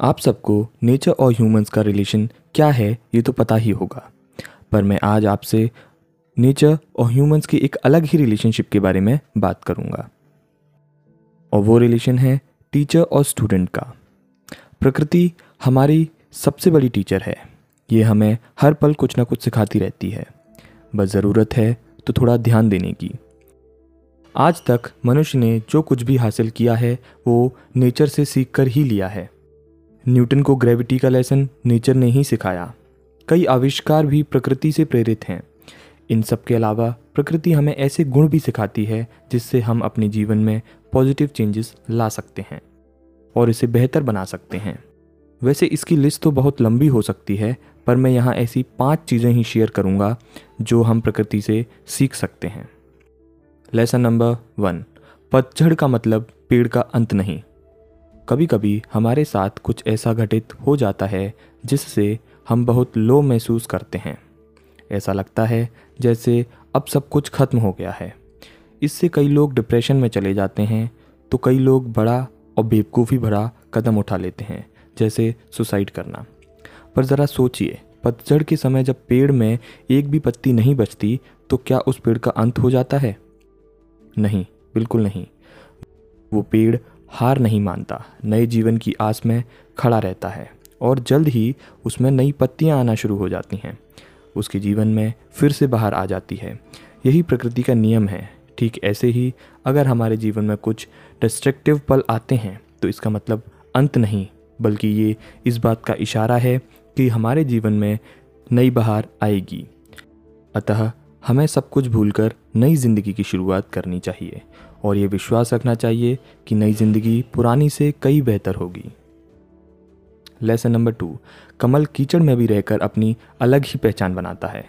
आप सबको नेचर और ह्यूमंस का रिलेशन क्या है, ये तो पता ही होगा। पर मैं आज आपसे नेचर और ह्यूमंस की एक अलग ही रिलेशनशिप के बारे में बात करूँगा। और वो रिलेशन है टीचर और स्टूडेंट का। प्रकृति हमारी सबसे बड़ी टीचर है। ये हमें हर पल कुछ ना कुछ सिखाती रहती है। बस ज़रूरत है तो थोड़ा ध्यान देने की। आज तक मनुष्य ने जो कुछ भी हासिल किया है, वो नेचर से सीख कर ही लिया है। न्यूटन को ग्रेविटी का लेसन नेचर ने ही सिखाया। कई आविष्कार भी प्रकृति से प्रेरित हैं। इन सब के अलावा प्रकृति हमें ऐसे गुण भी सिखाती है, जिससे हम अपने जीवन में पॉजिटिव चेंजेस ला सकते हैं और इसे बेहतर बना सकते हैं। वैसे इसकी लिस्ट तो बहुत लंबी हो सकती है, पर मैं यहाँ ऐसी पाँच चीज़ें ही शेयर करूँगा, जो हम प्रकृति से सीख सकते हैं। लेसन नंबर वन पतझड़ का मतलब पेड़ का अंत नहीं। कभी कभी हमारे साथ कुछ ऐसा घटित हो जाता है, जिससे हम बहुत लो महसूस करते हैं। ऐसा लगता है जैसे अब सब कुछ खत्म हो गया है। इससे कई लोग डिप्रेशन में चले जाते हैं तो कई लोग बड़ा और बेवकूफ़ी भरा कदम उठा लेते हैं, जैसे सुसाइड करना। पर ज़रा सोचिए, पतझड़ के समय जब पेड़ में एक भी पत्ती नहीं बचती तो क्या उस पेड़ का अंत हो जाता है? नहीं, बिल्कुल नहीं। वो पेड़ हार नहीं मानता। नए जीवन की आस में खड़ा रहता है और जल्द ही उसमें नई पत्तियाँ आना शुरू हो जाती हैं। उसके जीवन में फिर से बाहर आ जाती है। यही प्रकृति का नियम है। ठीक ऐसे ही अगर हमारे जीवन में कुछ डिस्ट्रक्टिव पल आते हैं तो इसका मतलब अंत नहीं, बल्कि ये इस बात का इशारा है कि हमारे जीवन में नई बहार आएगी। अतः हमें सब कुछ भूलकर नई ज़िंदगी की शुरुआत करनी चाहिए और ये विश्वास रखना चाहिए कि नई ज़िंदगी पुरानी से कई बेहतर होगी। लेसन नंबर टू कमल कीचड़ में भी रहकर अपनी अलग ही पहचान बनाता है।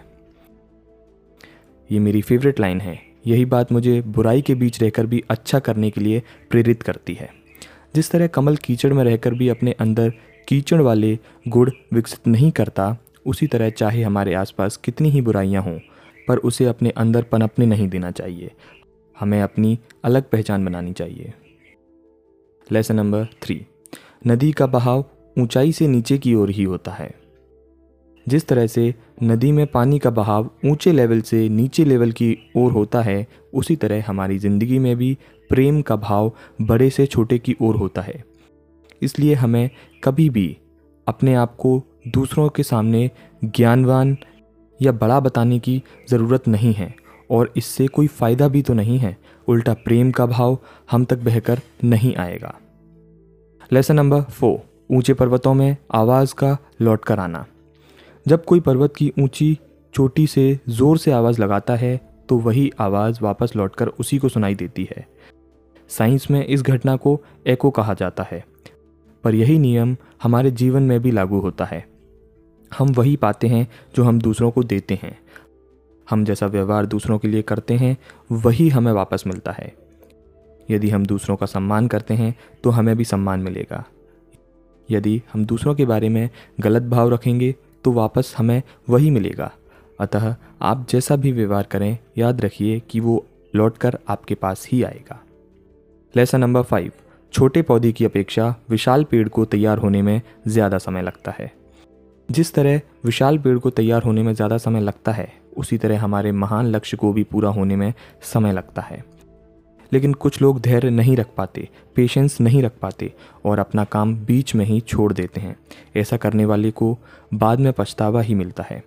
ये मेरी फेवरेट लाइन है। यही बात मुझे बुराई के बीच रहकर भी अच्छा करने के लिए प्रेरित करती है। जिस तरह कमल कीचड़ में रहकर भी अपने अंदर कीचड़ वाले गुड़ विकसित नहीं करता, उसी तरह चाहे हमारे आसपास कितनी ही बुराइयाँ हों पर उसे अपने अंदर पनपने नहीं देना चाहिए। हमें अपनी अलग पहचान बनानी चाहिए। लेसन नंबर थ्री नदी का बहाव ऊंचाई से नीचे की ओर ही होता है। जिस तरह से नदी में पानी का बहाव ऊँचे लेवल से नीचे लेवल की ओर होता है, उसी तरह हमारी ज़िंदगी में भी प्रेम का भाव बड़े से छोटे की ओर होता है। इसलिए हमें कभी भी अपने आप को दूसरों के सामने ज्ञानवान या बड़ा बताने की ज़रूरत नहीं है, और इससे कोई फ़ायदा भी तो नहीं है। उल्टा प्रेम का भाव हम तक बहकर नहीं आएगा। लेसन नंबर फोर ऊँचे पर्वतों में आवाज़ का लौट कर आना। जब कोई पर्वत की ऊँची, चोटी से ज़ोर से आवाज़ लगाता है तो वही आवाज़ वापस लौटकर उसी को सुनाई देती है। साइंस में इस घटना को एको कहा जाता है, पर यही नियम हमारे जीवन में भी लागू होता है। हम वही पाते हैं जो हम दूसरों को देते हैं। हम जैसा व्यवहार दूसरों के लिए करते हैं, वही हमें वापस मिलता है। यदि हम दूसरों का सम्मान करते हैं तो हमें भी सम्मान मिलेगा। यदि हम दूसरों के बारे में गलत भाव रखेंगे तो वापस हमें वही मिलेगा। अतः आप जैसा भी व्यवहार करें, याद रखिए कि वो लौटकर आपके पास ही आएगा। लेसन नंबर फाइव, छोटे पौधे की अपेक्षा विशाल पेड़ को तैयार होने में ज़्यादा समय लगता है। जिस तरह विशाल पेड़ को तैयार होने में ज़्यादा समय लगता है, उसी तरह हमारे महान लक्ष्य को भी पूरा होने में समय लगता है। लेकिन कुछ लोग धैर्य नहीं रख पाते पेशेंस नहीं रख पाते और अपना काम बीच में ही छोड़ देते हैं। ऐसा करने वाले को बाद में पछतावा ही मिलता है।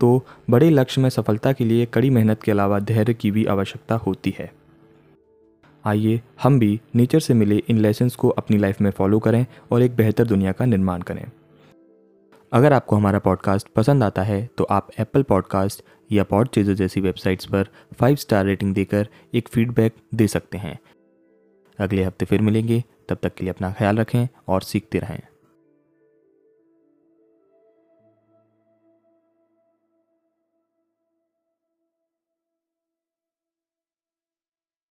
तो बड़े लक्ष्य में सफलता के लिए कड़ी मेहनत के अलावा धैर्य की भी आवश्यकता होती है। आइए हम भी नेचर से मिले इन लेसन्स को अपनी लाइफ में फॉलो करें और एक बेहतर दुनिया का निर्माण करें। अगर आपको हमारा पॉडकास्ट पसंद आता है तो आप एप्पल पॉडकास्ट या पॉड चीज़ों जैसी वेबसाइट्स पर फाइव स्टार रेटिंग देकर एक फीडबैक दे सकते हैं। अगले हफ़्ते फिर मिलेंगे, तब तक के लिए अपना ख्याल रखें और सीखते रहें।